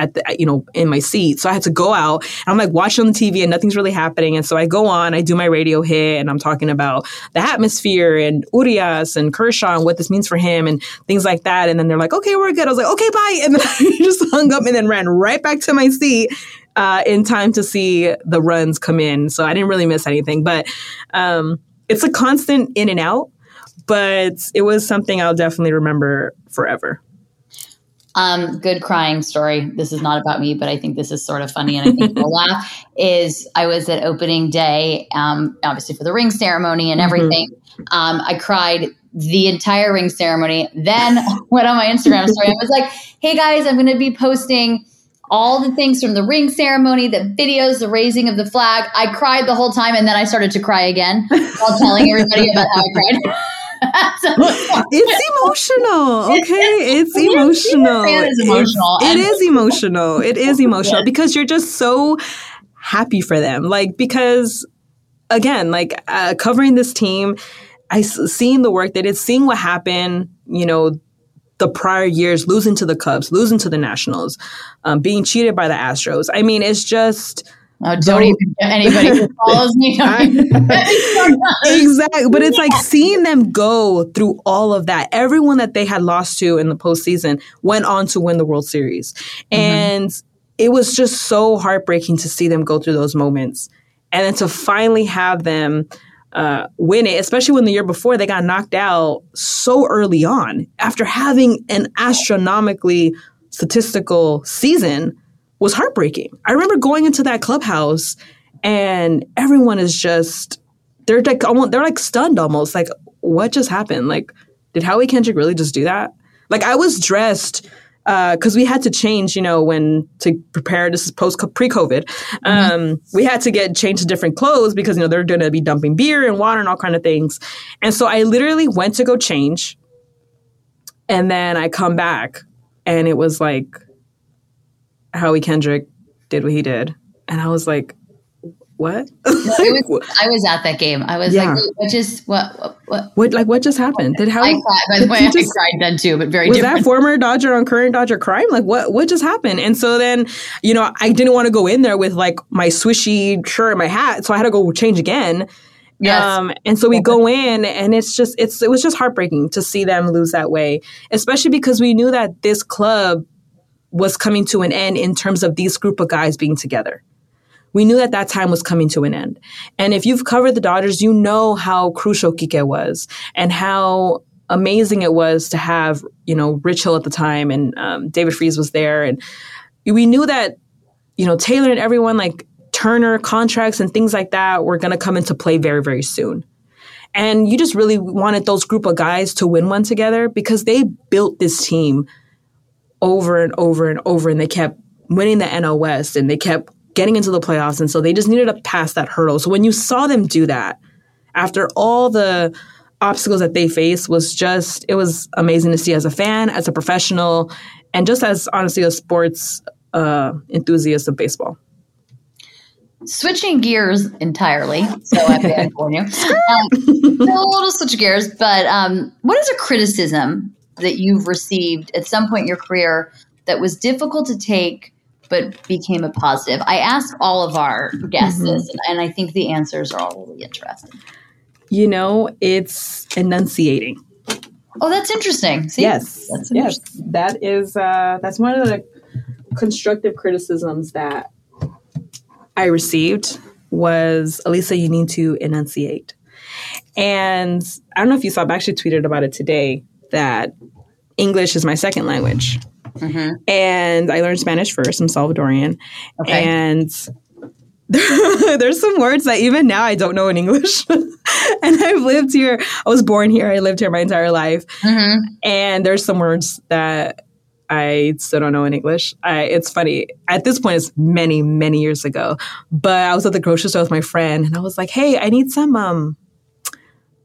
at the you know in my seat. So i had to go out and i'm like watching on the tv and nothing's really happening. And so i go on i do my radio hit and i'm talking about the atmosphere and urias and kershaw and what this means for him and things like that. And then they're like okay we're good. I was like okay bye. And then (laughs) i just hung up and then ran right back to my seat uh, in time to see the runs come in. So i didn't really miss anything. But um, it's a constant in and out but it was something i'll definitely remember forever um, good crying story. This is not about me, but I think this is sort of funny and I think we'll (laughs) laugh. Is I was at opening day, um, obviously for the ring ceremony and mm-hmm. everything. Mm-hmm. Um, I cried the entire ring ceremony. Then (laughs) went on my Instagram story. I was like, "Hey guys, I'm going to be posting." all the things from the ring ceremony, the videos, the raising of the flag. I cried the whole time and then I started to cry again while telling everybody about how I cried. (laughs) (laughs) it's (laughs) emotional. Okay, it's emotional. It is emotional. It, it is emotional. It is (laughs) emotional because you're just so happy for them. Like, because again, like uh, covering this team, I seeing the work they did, seeing what happened, you know, the prior years, losing to the Cubs, losing to the Nationals, um, being cheated by the Astros. I mean, it's just. Oh, don't even anybody who (laughs) follows me. (laughs) exactly. But it's like seeing them go through all of that. Everyone that they had lost to in the postseason went on to win the World Series. Mm-hmm. And it was just so heartbreaking to see them go through those moments. And then to finally have them uh, win it, especially when the year before they got knocked out so early on after having an astronomically statistical season was heartbreaking. I remember going into that clubhouse and everyone is just they're like almost they're like stunned almost like what just happened? Like did Howie Kendrick really just do that? Like I was dressed because uh, we had to change, you know, when to prepare. This is post pre COVID. Mm-hmm. Um, we had to get changed to different clothes because you know they're going to be dumping beer and water and all kind of things. And so I literally went to go change, and then I come back, and it was like Howie Kendrick did what he did, and I was like, what? was, (laughs) I was at that game. I was yeah. like, what just what, what, what what like what just happened? Did how I cried, by the (laughs) way, I just, cried then too, but very was different. that former Dodger on current Dodger crime? Like what what just happened? And so then, you know, I didn't want to go in there with like my swishy shirt and my hat, so I had to go change again. Yes. Um, and so we go in and it's just it's it was just heartbreaking to see them lose that way, especially because we knew that this club was coming to an end in terms of these group of guys being together we knew that that time was coming to an end. And if you've covered the Dodgers, you know how crucial Kike was and how amazing it was to have, you know, Rich Hill at the time and um, David Freese was there. And we knew that, you know, Taylor and everyone like Turner contracts and things like that were going to come into play very, very soon. And you just really wanted those group of guys to win one together because they built this team over and over and over and they kept winning the NL West and they kept getting into the playoffs. And so they just needed to pass that hurdle. So when you saw them do that, after all the obstacles that they faced, was just, it was amazing to see as a fan, as a professional, and just as honestly a sports uh, enthusiast of baseball. Switching gears entirely, so I'm bad for you. Um, a little switch gears, but um, what is a criticism that you've received at some point in your career that was difficult to take but became a positive? I asked all of our guests mm-hmm. this, and I think the answers are all really interesting. You know, it's enunciating. Oh, that's interesting. See? Yes, that's yes, that is uh, that's one of the constructive criticisms that I received was Elisa, you need to enunciate. And I don't know if you saw, I actually tweeted about it today that English is my second language. Mm-hmm. And I learned Spanish first. I'm Salvadorian. Okay. And (laughs) there's some words that even now I don't know in English. (laughs) and I've lived here. I was born here. I lived here my entire life. Mm-hmm. And there's some words that I still don't know in English. I, it's funny. At this point, it's many, many years ago. But I was at the grocery store with my friend, and I was like, "Hey, I need some um,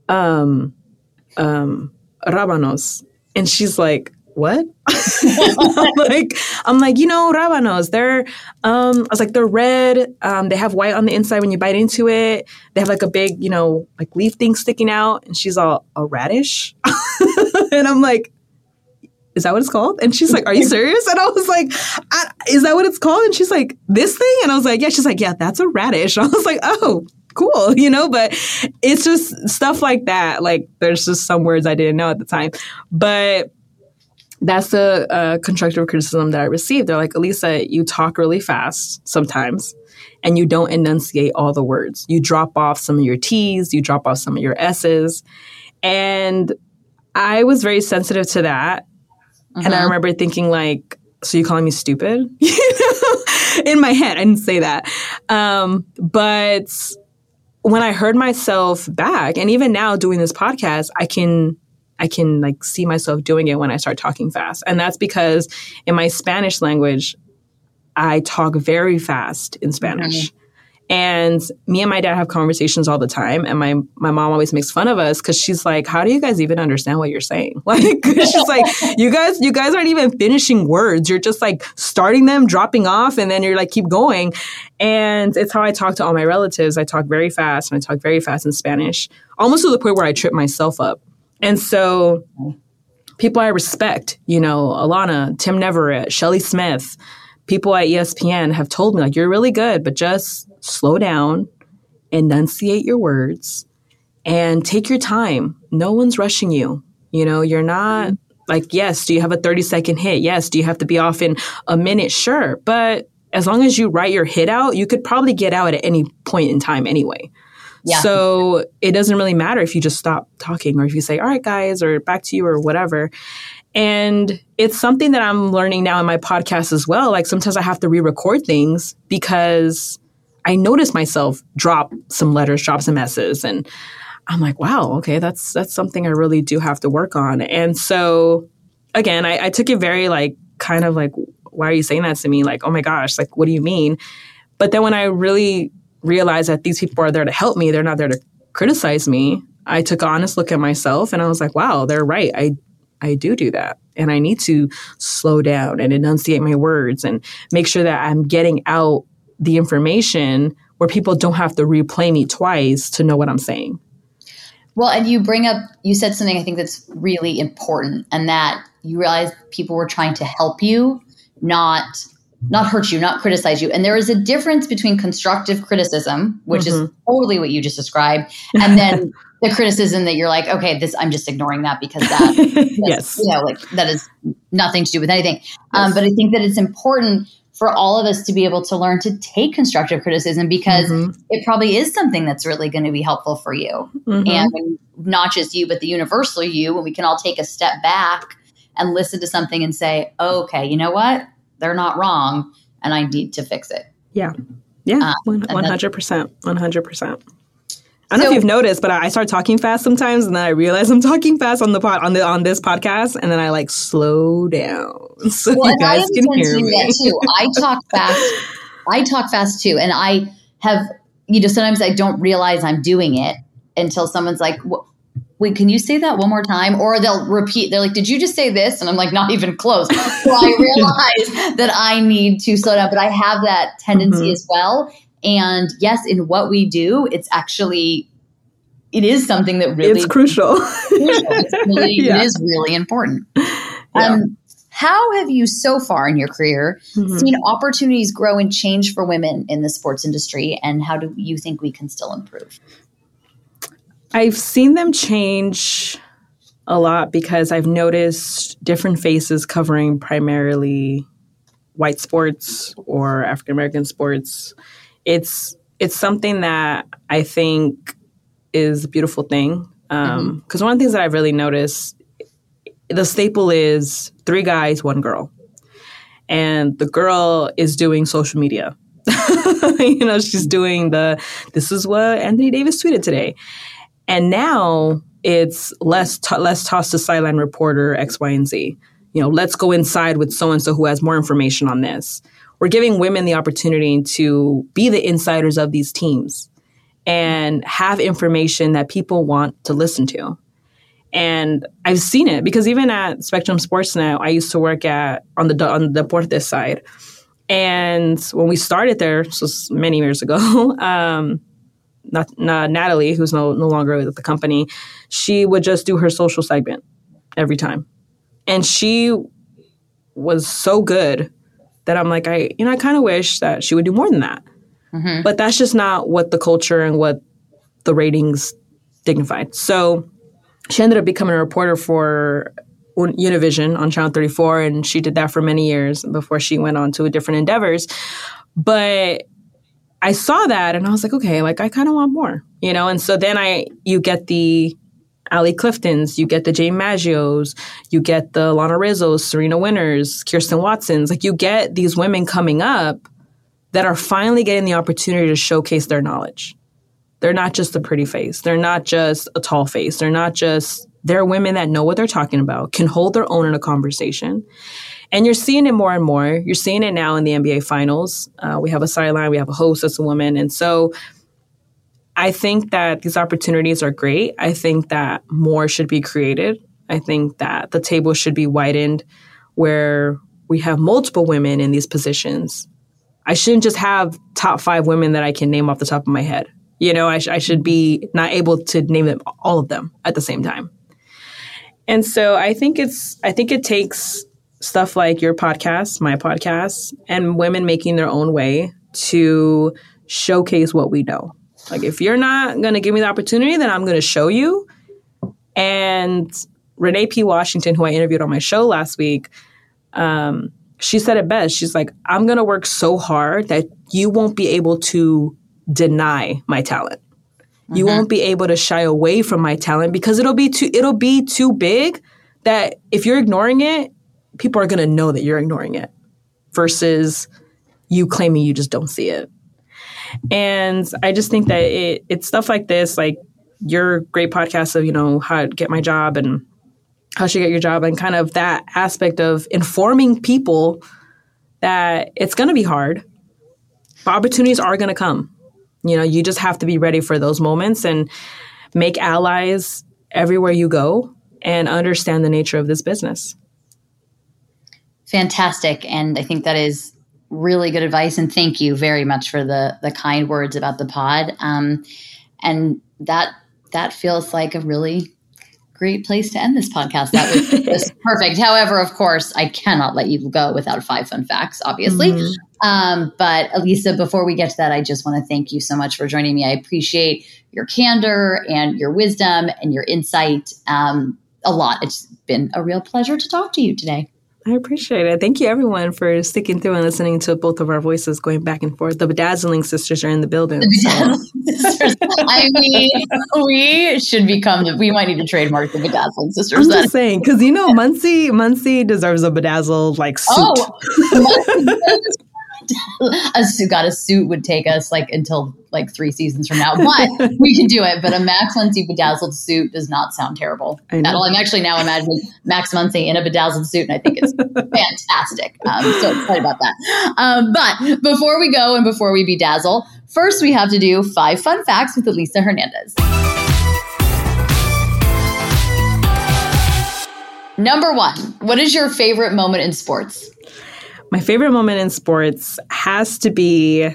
um, um, rabanos," and she's like, what? (laughs) I'm like, I'm like, you know, rabanos. They're, um, I was like, they're red. Um, they have white on the inside when you bite into it. They have like a big, you know, like leaf thing sticking out. And she's all a radish, (laughs) and I'm like, is that what it's called? And she's like, are you (laughs) serious? And I was like, I, is that what it's called? And she's like, this thing? And I was like, yeah. She's like, yeah, that's a radish. And I was like, oh, cool, (laughs) you know, but it's just stuff like that. Like there's just some words I didn't know at the time. But that's the uh, constructive criticism that I received. They're like, Elisa, you talk really fast sometimes and you don't enunciate all the words. You drop off some of your T's, you drop off some of your S's. And I was very sensitive to that. And I uh-huh. remember thinking, like, so you calling me stupid? (laughs) In my head, I didn't say that. Um, but when I heard myself back, and even now doing this podcast, I can I can like see myself doing it when I start talking fast. And that's because in my Spanish language, I talk very fast in Spanish. Mm-hmm. And me and my dad have conversations all the time. And my, my mom always makes fun of us because she's like, how do you guys even understand what you're saying? (laughs) Like, (laughs) she's like, you guys, you guys aren't even finishing words. You're just like starting them, dropping off, and then you're like, keep going. And it's how I talk to all my relatives. I talk very fast and I talk very fast in Spanish, almost to the point where I trip myself up. And so people I respect, you know, Alana, Tim Neverett, Shelly Smith, people at ESPN have told me, like, you're really good, but just slow down, enunciate your words, and take your time. No one's rushing you. You know, you're not like, yes, do you have a 30 second hit? Yes. Do you have to be off in a minute? Sure. But as long as you write your hit out, you could probably get out at any point in time anyway. Yeah. So it doesn't really matter if you just stop talking or if you say, all right, guys, or back to you or whatever. And it's something that I'm learning now in my podcast as well. Like sometimes I have to re record things because I notice myself drop some letters, drop some S's. And I'm like, wow, okay, that's that's something I really do have to work on. And so again, I, I took it very like kind of like, why are you saying that to me? Like, oh my gosh, like what do you mean? But then when I really realized that these people are there to help me, they're not there to criticize me. I took an honest look at myself and I was like, wow, they're right. I I do do that. And I need to slow down and enunciate my words and make sure that I'm getting out the information where people don't have to replay me twice to know what I'm saying. Well, and you bring up, you said something I think that's really important, and that you realize people were trying to help you, not not hurt you, not criticize you. And there is a difference between constructive criticism, which mm-hmm. is totally what you just described, and then (laughs) the criticism that you're like, okay, this I'm just ignoring that because that, (laughs) yes, you know, like that is nothing to do with anything. Yes. Um, but I think that it's important for all of us to be able to learn to take constructive criticism because mm-hmm. it probably is something that's really going to be helpful for you, mm-hmm. and not just you, but the universal you. When we can all take a step back and listen to something and say, okay, you know what, they're not wrong, and I need to fix it. Yeah. Yeah, um, one hundred percent, one hundred percent. I don't so, know if you've noticed, but I start talking fast sometimes, and then I realize (laughs) I'm talking fast on the pod on the on this podcast, and then I like slow down (laughs) so well, you guys can hear me. too. (laughs) I talk fast. I talk fast too, and I have you know sometimes I don't realize I'm doing it until someone's like, "Wait, can you say that one more time?" Or they'll repeat. They're like, "Did you just say this?" And I'm like, "Not even close." So I (laughs) realize that I need to slow down, but I have that tendency mm-hmm. as well. And yes, in what we do, it's actually it is something that really it's crucial. It's (laughs) really, yeah. It is really important. Yeah. Um, how have you so far in your career mm-hmm. seen opportunities grow and change for women in the sports industry, and how do you think we can still improve? I've seen them change a lot because I've noticed different faces covering primarily white sports or African American sports it's it's something that I think is a beautiful thing. Because um, mm-hmm. one of the things that I've really noticed, the staple is three guys, one girl, and the girl is doing social media. (laughs) you know, she's doing the this is what Anthony Davis tweeted today, and now it's less t- less toss to sideline reporter X, Y, and Z. You know, let's go inside with so and so who has more information on this we're giving women the opportunity to be the insiders of these teams and have information that people want to listen to. And I've seen it because even at Spectrum Sports now, I used to work at on the on the Deportes side. And when we started there, so many years ago, (laughs) um, not, not, Natalie, who's no, no longer with the company, she would just do her social segment every time. And she was so good that I'm like, I, you know, I kind of wish that she would do more than that. Mm-hmm. But that's just not what the culture and what the ratings dignified. So she ended up becoming a reporter for Univision on Channel 34, and she did that for many years before she went on to different endeavors. But I saw that and I was like, okay, like I kind of want more, you know? And so then I, you get the Allie Cliftons, you get the Jane Maggios, you get the Lana Rizzos, Serena Winters, Kirsten Watsons. Like you get these women coming up that are finally getting the opportunity to showcase their knowledge. They're not just a pretty face. They're not just a tall face. They're not just, they're women that know what they're talking about, can hold their own in a conversation. And you're seeing it more and more. You're seeing it now in the NBA finals. Uh, we have a sideline, we have a host as a woman. And so I think that these opportunities are great. I think that more should be created. I think that the table should be widened where we have multiple women in these positions. I shouldn't just have top five women that I can name off the top of my head. You know, I, sh- I should be not able to name them all of them at the same time. And so I think it's I think it takes stuff like your podcast, my podcast, and women making their own way to showcase what we know. Like if you're not going to give me the opportunity, then I'm going to show you. And Renee P. Washington, who I interviewed on my show last week, um, she said it best. She's like, I'm going to work so hard that you won't be able to deny my talent. Mm-hmm. You won't be able to shy away from my talent because it'll be too it'll be too big that if you're ignoring it, people are going to know that you're ignoring it versus you claiming you just don't see it. And I just think that it, it's stuff like this, like your great podcast of, you know, how to get my job and how should you get your job and kind of that aspect of informing people that it's going to be hard, but opportunities are going to come. You know, you just have to be ready for those moments and make allies everywhere you go and understand the nature of this business. Fantastic. And I think that is really good advice. And thank you very much for the the kind words about the pod. Um, and that that feels like a really great place to end this podcast. That was (laughs) perfect. However, of course, I cannot let you go without five fun facts, obviously. Mm-hmm. Um, but Elisa, before we get to that, I just want to thank you so much for joining me. I appreciate your candor and your wisdom and your insight um, a lot. It's been a real pleasure to talk to you today. I appreciate it. Thank you, everyone, for sticking through and listening to both of our voices going back and forth. The bedazzling sisters are in the building. The bedazzling so. sisters. I mean, we should become. The, we might need to trademark the bedazzling sisters. I'm just saying because you know, Muncy, Muncy deserves a bedazzled like suit. Oh, (laughs) a suit, got a suit would take us like until like three seasons from now, but (laughs) we can do it. But a Max Muncy bedazzled suit does not sound terrible. At all. I'm actually now imagining Max Muncy in a bedazzled suit, and I think it's (laughs) fantastic. Um, so excited about that. Um, but before we go and before we bedazzle, first we have to do five fun facts with Elisa Hernandez. Number one, what is your favorite moment in sports? My favorite moment in sports has to be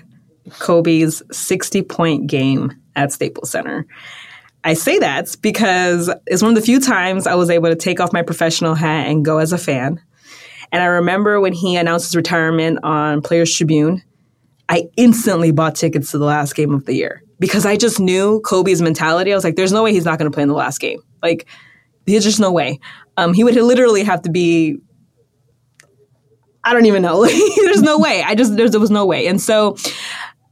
Kobe's 60 point game at Staples Center. I say that because it's one of the few times I was able to take off my professional hat and go as a fan. And I remember when he announced his retirement on Players Tribune, I instantly bought tickets to the last game of the year because I just knew Kobe's mentality. I was like, there's no way he's not going to play in the last game. Like, there's just no way. Um, he would literally have to be I don't even know. (laughs) There's no way. I just there was no way. And so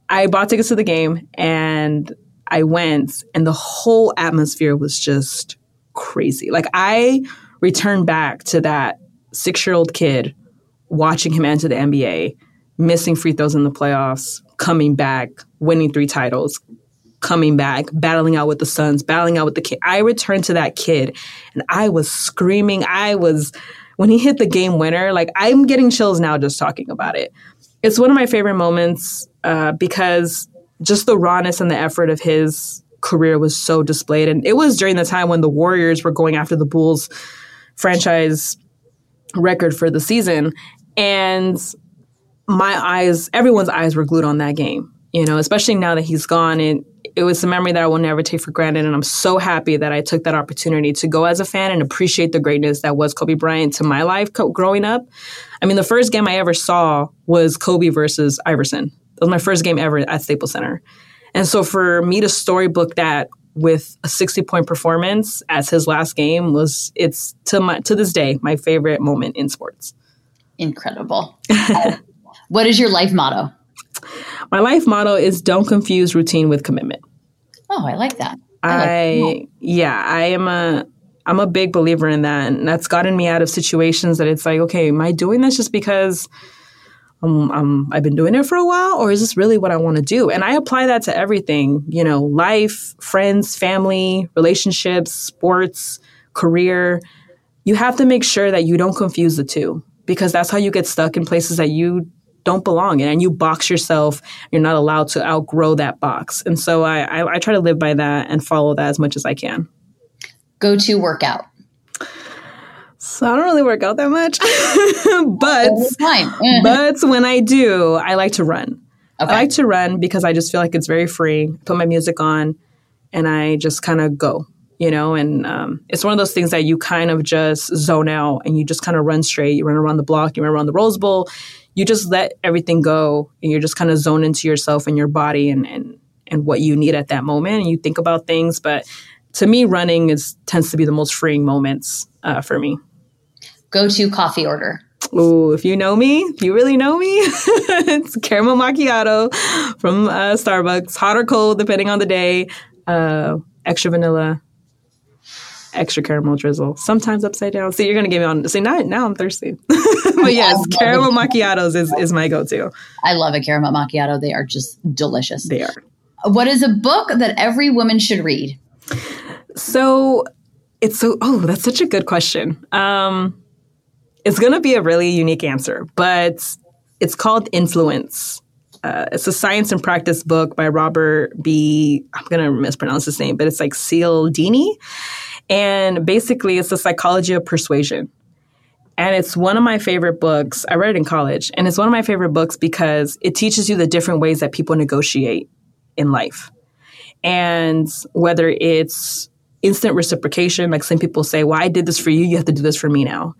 I bought tickets to the game and I went and the whole atmosphere was just crazy. Like I returned back to that 6-year-old kid watching him enter the NBA, missing free throws in the playoffs, coming back, winning three titles, coming back, battling out with the Suns, battling out with the kid. I returned to that kid and I was screaming. I was when he hit the game winner, like I'm getting chills now just talking about it. It's one of my favorite moments uh, because just the rawness and the effort of his career was so displayed. And it was during the time when the Warriors were going after the Bulls franchise record for the season. And my eyes, everyone's eyes were glued on that game, you know, especially now that he's gone. And it was a memory that I will never take for granted. And I'm so happy that I took that opportunity to go as a fan and appreciate the greatness that was Kobe Bryant to my life co- growing up. I mean, the first game I ever saw was Kobe versus Iverson. It was my first game ever at Staples Center. And so for me to storybook that with a 60 point performance as his last game was it's to my to this day my favorite moment in sports. Incredible. (laughs) what is your life motto? My life motto is don't confuse routine with commitment. Oh, I like that. I, I like yeah, I am a I'm a big believer in that, and that's gotten me out of situations that it's like, okay, am I doing this just because um, um, I've been doing it for a while, or is this really what I want to do? And I apply that to everything, you know, life, friends, family, relationships, sports, career. You have to make sure that you don't confuse the two because that's how you get stuck in places that you don't belong in and you box yourself you're not allowed to outgrow that box and so I, I, I try to live by that and follow that as much as i can go to workout so I don't really work out that much, (laughs) but (laughs) but when I do, I like to run. Okay. I like to run because I just feel like it's very free. Put my music on, and I just kind of go, you know. And um, it's one of those things that you kind of just zone out, and you just kind of run straight. You run around the block, you run around the Rose Bowl. You just let everything go, and you're just kind of zone into yourself and your body and and and what you need at that moment. And you think about things, but to me, running is tends to be the most freeing moments uh, for me go to coffee order? Oh, if you know me, if you really know me, (laughs) it's caramel macchiato from uh, Starbucks, hot or cold, depending on the day. Uh, extra vanilla, extra caramel drizzle, sometimes upside down. See, you're gonna get me on. See, now, now I'm thirsty. (laughs) but yes, caramel macchiatos is, is my go-to. I love a caramel macchiato. They are just delicious. They are. What is a book that every woman should read? So it's so. Oh, that's such a good question. Um, it's going to be a really unique answer, but it's called Influence. Uh, it's a science and practice book by Robert B. I'm going to mispronounce his name, but it's like Cialdini. And basically, it's the psychology of persuasion. And it's one of my favorite books. I read it in college, and it's one of my favorite books because it teaches you the different ways that people negotiate in life. And whether it's instant reciprocation, like some people say, Well, I did this for you, you have to do this for me now.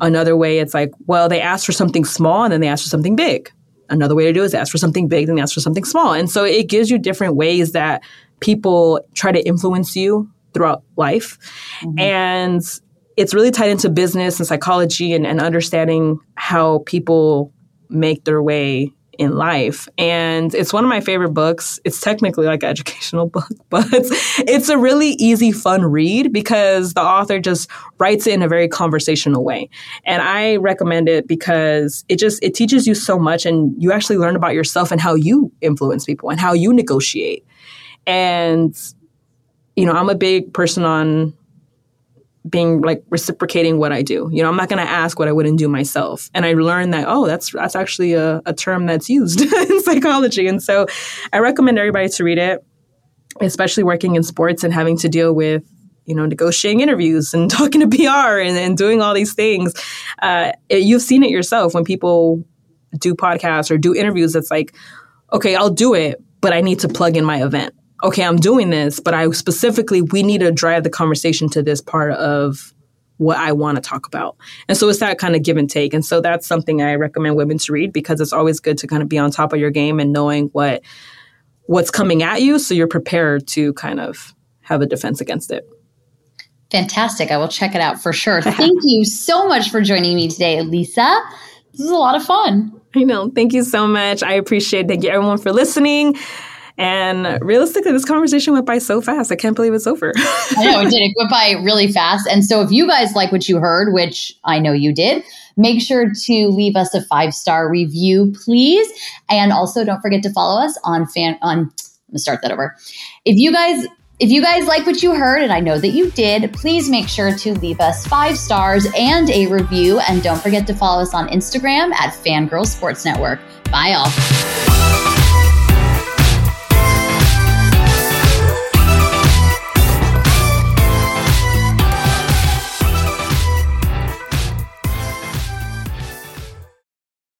Another way, it's like, well, they asked for something small and then they asked for something big. Another way to do it is ask for something big, then ask for something small. And so it gives you different ways that people try to influence you throughout life. Mm-hmm. And it's really tied into business and psychology and, and understanding how people make their way in life. And it's one of my favorite books. It's technically like an (laughs) educational book, but it's a really easy, fun read because the author just writes it in a very conversational way. And I recommend it because it just it teaches you so much and you actually learn about yourself and how you influence people and how you negotiate. And you know, I'm a big person on being like reciprocating what I do. You know, I'm not going to ask what I wouldn't do myself. And I learned that oh, that's that's actually a, a term that's used (laughs) in psychology. And so, I recommend everybody to read it, especially working in sports and having to deal with you know negotiating interviews and (laughs) talking to PR and, and doing all these things. Uh, it, you've seen it yourself when people do podcasts or do interviews. It's like, okay, I'll do it, but I need to plug in my event okay, I'm doing this, but I specifically, we need to drive the conversation to this part of what I want to talk about. And so it's that kind of give and take. And so that's something I recommend women to read because it's always good to kind of be on top of your game and knowing what what's coming at you so you're prepared to kind of have a defense against it. Fantastic. I will check it out for sure. (laughs) Thank you so much for joining me today, Lisa. This is a lot of fun. I know. Thank you so much. I appreciate it. Thank you everyone for listening. And realistically, this conversation went by so fast. I can't believe it's over. (laughs) I know it did. It went by really fast. And so, if you guys like what you heard, which I know you did, make sure to leave us a five star review, please. And also, don't forget to follow us on fan on. I'm gonna start that over. If you guys if you guys like what you heard, and I know that you did, please make sure to leave us five stars and a review. And don't forget to follow us on Instagram at Fangirl Sports Network. Bye, all.